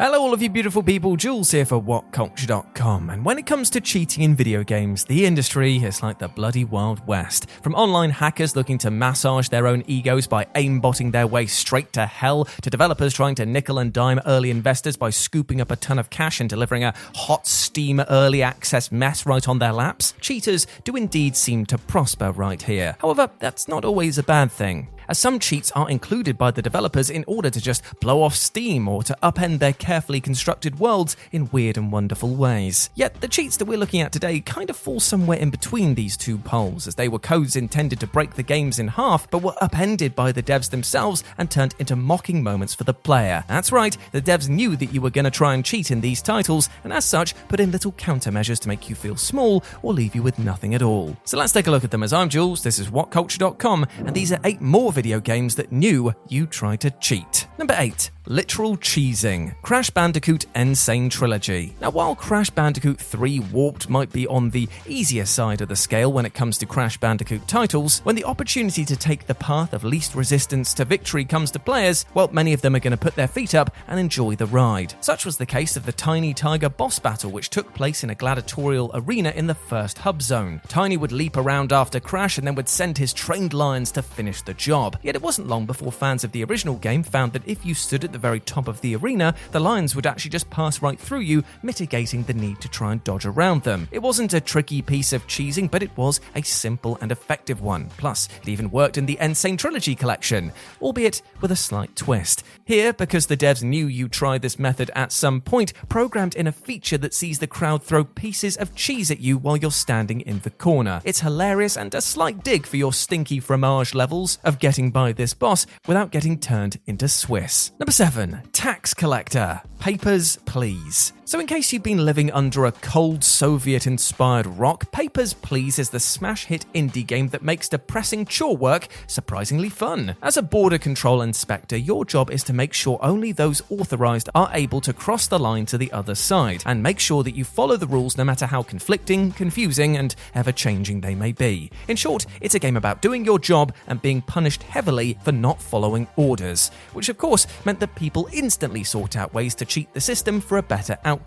Hello, all of you beautiful people. Jules here for WhatCulture.com. And when it comes to cheating in video games, the industry is like the bloody Wild West. From online hackers looking to massage their own egos by aimbotting their way straight to hell, to developers trying to nickel and dime early investors by scooping up a ton of cash and delivering a hot steam early access mess right on their laps, cheaters do indeed seem to prosper right here. However, that's not always a bad thing as some cheats are included by the developers in order to just blow off steam or to upend their carefully constructed worlds in weird and wonderful ways. Yet the cheats that we're looking at today kind of fall somewhere in between these two poles, as they were codes intended to break the games in half, but were upended by the devs themselves and turned into mocking moments for the player. That's right, the devs knew that you were going to try and cheat in these titles, and as such, put in little countermeasures to make you feel small or leave you with nothing at all. So let's take a look at them as I'm Jules, this is WhatCulture.com, and these are eight more video games that knew you tried to cheat. Number 8. Literal cheesing. Crash Bandicoot N. Sane Trilogy. Now, while Crash Bandicoot 3 Warped might be on the easier side of the scale when it comes to Crash Bandicoot titles, when the opportunity to take the path of least resistance to victory comes to players, well, many of them are going to put their feet up and enjoy the ride. Such was the case of the Tiny Tiger boss battle, which took place in a gladiatorial arena in the first hub zone. Tiny would leap around after Crash and then would send his trained lions to finish the job. Yet it wasn't long before fans of the original game found that if you stood at the very top of the arena, the lions would actually just pass right through you, mitigating the need to try and dodge around them. It wasn't a tricky piece of cheesing, but it was a simple and effective one. Plus, it even worked in the N. Sane Trilogy collection, albeit with a slight twist. Here, because the devs knew you tried this method at some point, programmed in a feature that sees the crowd throw pieces of cheese at you while you're standing in the corner. It's hilarious and a slight dig for your stinky fromage levels of getting by this boss without getting turned into Swiss. Number 7. Tax Collector. Papers, Please. So, in case you've been living under a cold Soviet inspired rock, Papers, Please is the smash hit indie game that makes depressing chore work surprisingly fun. As a border control inspector, your job is to make sure only those authorized are able to cross the line to the other side, and make sure that you follow the rules no matter how conflicting, confusing, and ever changing they may be. In short, it's a game about doing your job and being punished heavily for not following orders, which of course meant that people instantly sought out ways to cheat the system for a better outcome.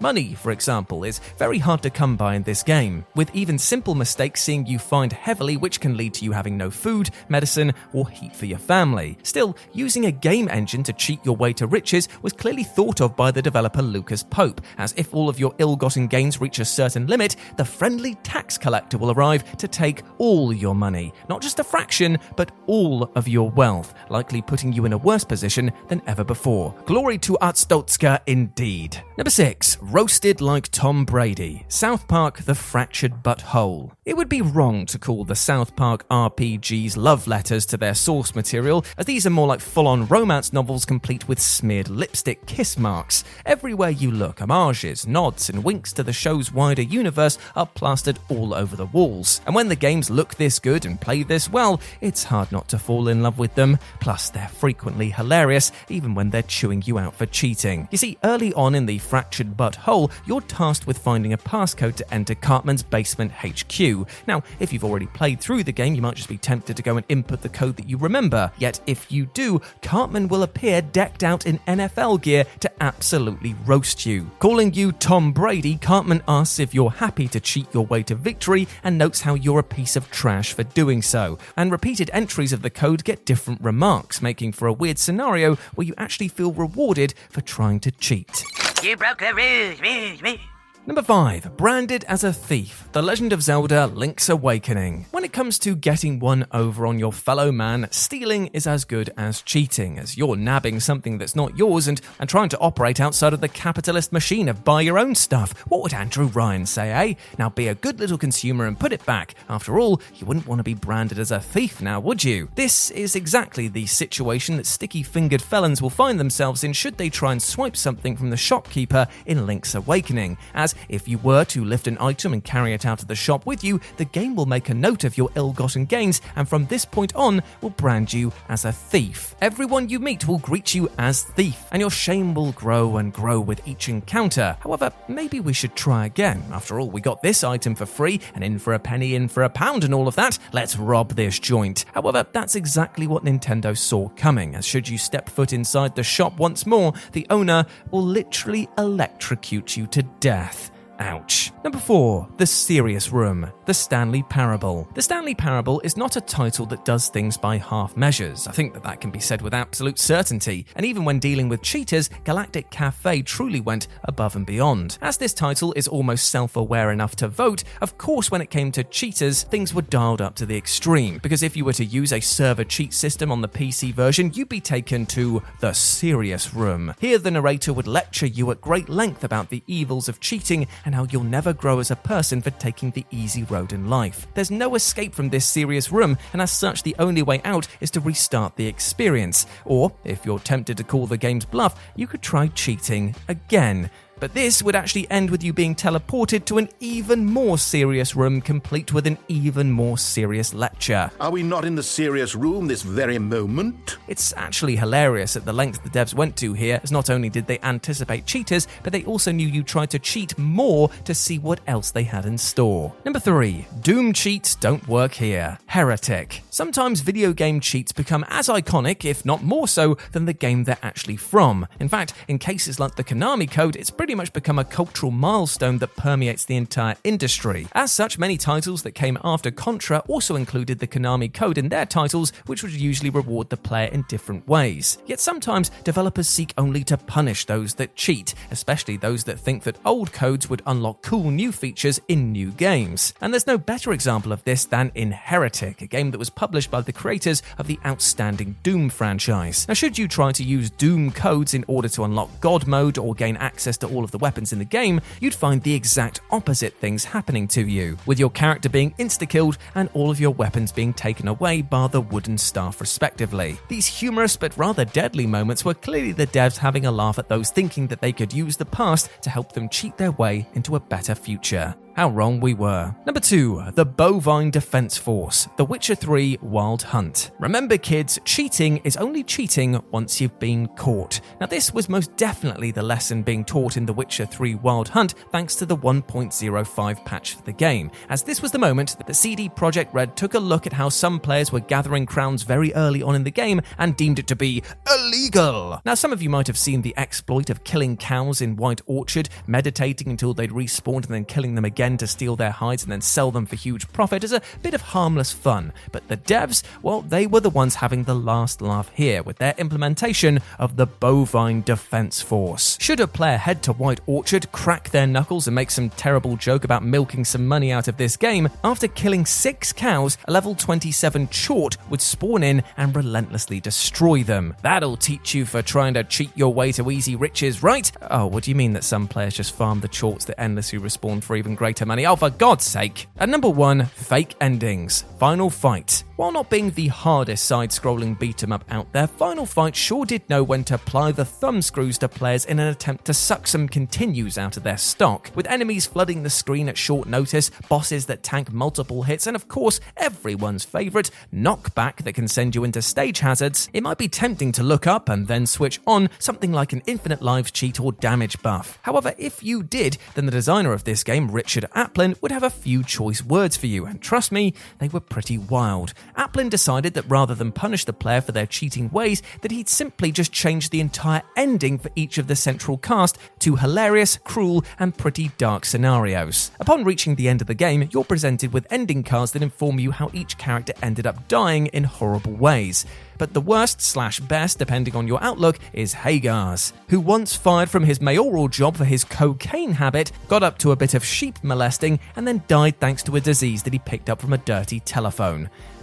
Money, for example, is very hard to come by in this game, with even simple mistakes seeing you fined heavily, which can lead to you having no food, medicine, or heat for your family. Still, using a game engine to cheat your way to riches was clearly thought of by the developer Lucas Pope, as if all of your ill gotten gains reach a certain limit, the friendly tax collector will arrive to take all your money, not just a fraction, but all of your wealth, likely putting you in a worse position than ever before. Glory to Arstotzka indeed. Number 6. Roasted like Tom Brady. South Park The Fractured Butthole. It would be wrong to call the South Park RPGs love letters to their source material, as these are more like full on romance novels complete with smeared lipstick kiss marks. Everywhere you look, homages, nods, and winks to the show's wider universe are plastered all over the walls. And when the games look this good and play this well, it's hard not to fall in love with them. Plus, they're frequently hilarious, even when they're chewing you out for cheating. You see, early on in the Fractured Butthole, you're tasked with finding a passcode to enter Cartman's basement HQ. Now, if you've already played through the game, you might just be tempted to go and input the code that you remember. Yet, if you do, Cartman will appear decked out in NFL gear to absolutely roast you. Calling you Tom Brady, Cartman asks if you're happy to cheat your way to victory and notes how you're a piece of trash for doing so. And repeated entries of the code get different remarks, making for a weird scenario where you actually feel rewarded for trying to cheat. You broke the rules, rules, rules. Number 5. Branded as a thief. The Legend of Zelda Link's Awakening. When it comes to getting one over on your fellow man, stealing is as good as cheating, as you're nabbing something that's not yours and, and trying to operate outside of the capitalist machine of buy your own stuff. What would Andrew Ryan say, eh? Now be a good little consumer and put it back. After all, you wouldn't want to be branded as a thief now, would you? This is exactly the situation that sticky fingered felons will find themselves in should they try and swipe something from the shopkeeper in Link's Awakening, as if you were to lift an item and carry it out of the shop with you, the game will make a note of your ill gotten gains and from this point on will brand you as a thief. Everyone you meet will greet you as thief, and your shame will grow and grow with each encounter. However, maybe we should try again. After all, we got this item for free, and in for a penny, in for a pound, and all of that. Let's rob this joint. However, that's exactly what Nintendo saw coming, as should you step foot inside the shop once more, the owner will literally electrocute you to death. Ouch. Number 4. The Serious Room. The Stanley Parable. The Stanley Parable is not a title that does things by half measures. I think that that can be said with absolute certainty. And even when dealing with cheaters, Galactic Cafe truly went above and beyond. As this title is almost self aware enough to vote, of course, when it came to cheaters, things were dialed up to the extreme. Because if you were to use a server cheat system on the PC version, you'd be taken to the Serious Room. Here, the narrator would lecture you at great length about the evils of cheating and how you'll never grow as a person for taking the easy road in life. There's no escape from this serious room, and as such, the only way out is to restart the experience. Or, if you're tempted to call the game's bluff, you could try cheating again. But this would actually end with you being teleported to an even more serious room, complete with an even more serious lecture. Are we not in the serious room this very moment? It's actually hilarious at the length the devs went to here, as not only did they anticipate cheaters, but they also knew you tried to cheat more to see what else they had in store. Number 3. Doom cheats don't work here. Heretic. Sometimes video game cheats become as iconic, if not more so, than the game they're actually from. In fact, in cases like the Konami Code, it's pretty much become a cultural milestone that permeates the entire industry. As such, many titles that came after Contra also included the Konami Code in their titles, which would usually reward the player in different ways. Yet sometimes developers seek only to punish those that cheat, especially those that think that old codes would unlock cool new features in new games. And there's no better example of this than in Heretic, a game that was published by the creators of the outstanding Doom franchise. Now, should you try to use Doom codes in order to unlock God mode or gain access to all of the weapons in the game, you'd find the exact opposite things happening to you, with your character being insta killed and all of your weapons being taken away, bar the wooden staff, respectively. These humorous but rather deadly moments were clearly the devs having a laugh at those thinking that they could use the past to help them cheat their way into a better future. How wrong we were. Number 2. The Bovine Defense Force. The Witcher 3 Wild Hunt. Remember, kids, cheating is only cheating once you've been caught. Now, this was most definitely the lesson being taught in The Witcher 3 Wild Hunt thanks to the 1.05 patch for the game, as this was the moment that the CD Projekt Red took a look at how some players were gathering crowns very early on in the game and deemed it to be illegal. Now, some of you might have seen the exploit of killing cows in White Orchard, meditating until they'd respawned and then killing them again to steal their hides and then sell them for huge profit as a bit of harmless fun. But the devs, well, they were the ones having the last laugh here with their implementation of the Bovine Defense Force. Should a player head to White Orchard, crack their knuckles, and make some terrible joke about milking some money out of this game, after killing six cows, a level 27 chort would spawn in and relentlessly destroy them. That'll teach you for trying to cheat your way to easy riches, right? Oh, what do you mean that some players just farm the chorts that endlessly respawn for even greater money? Oh, for God's sake. At number one, fake endings. Final Fight. While not being the hardest side scrolling beat 'em up out there, Final Fight sure did know when to apply the thumb screws to players in an attempt to suck some continues out of their stock. With enemies flooding the screen at short notice, bosses that tank multiple hits, and of course, everyone's favourite, knockback that can send you into stage hazards, it might be tempting to look up and then switch on something like an infinite lives cheat or damage buff. However, if you did, then the designer of this game, Richard Applin, would have a few choice words for you, and trust me, they were pretty wild. Applin decided that rather than punish the player for their cheating ways, that he'd simply just change the entire ending for each of the central cast to hilarious, cruel, and pretty dark scenarios. Upon reaching the end of the game, you're presented with ending cards that inform you how each character ended up dying in horrible ways but the worst slash best, depending on your outlook, is Haggar's, who once fired from his mayoral job for his cocaine habit, got up to a bit of sheep molesting, and then died thanks to a disease that he picked up from a dirty telephone.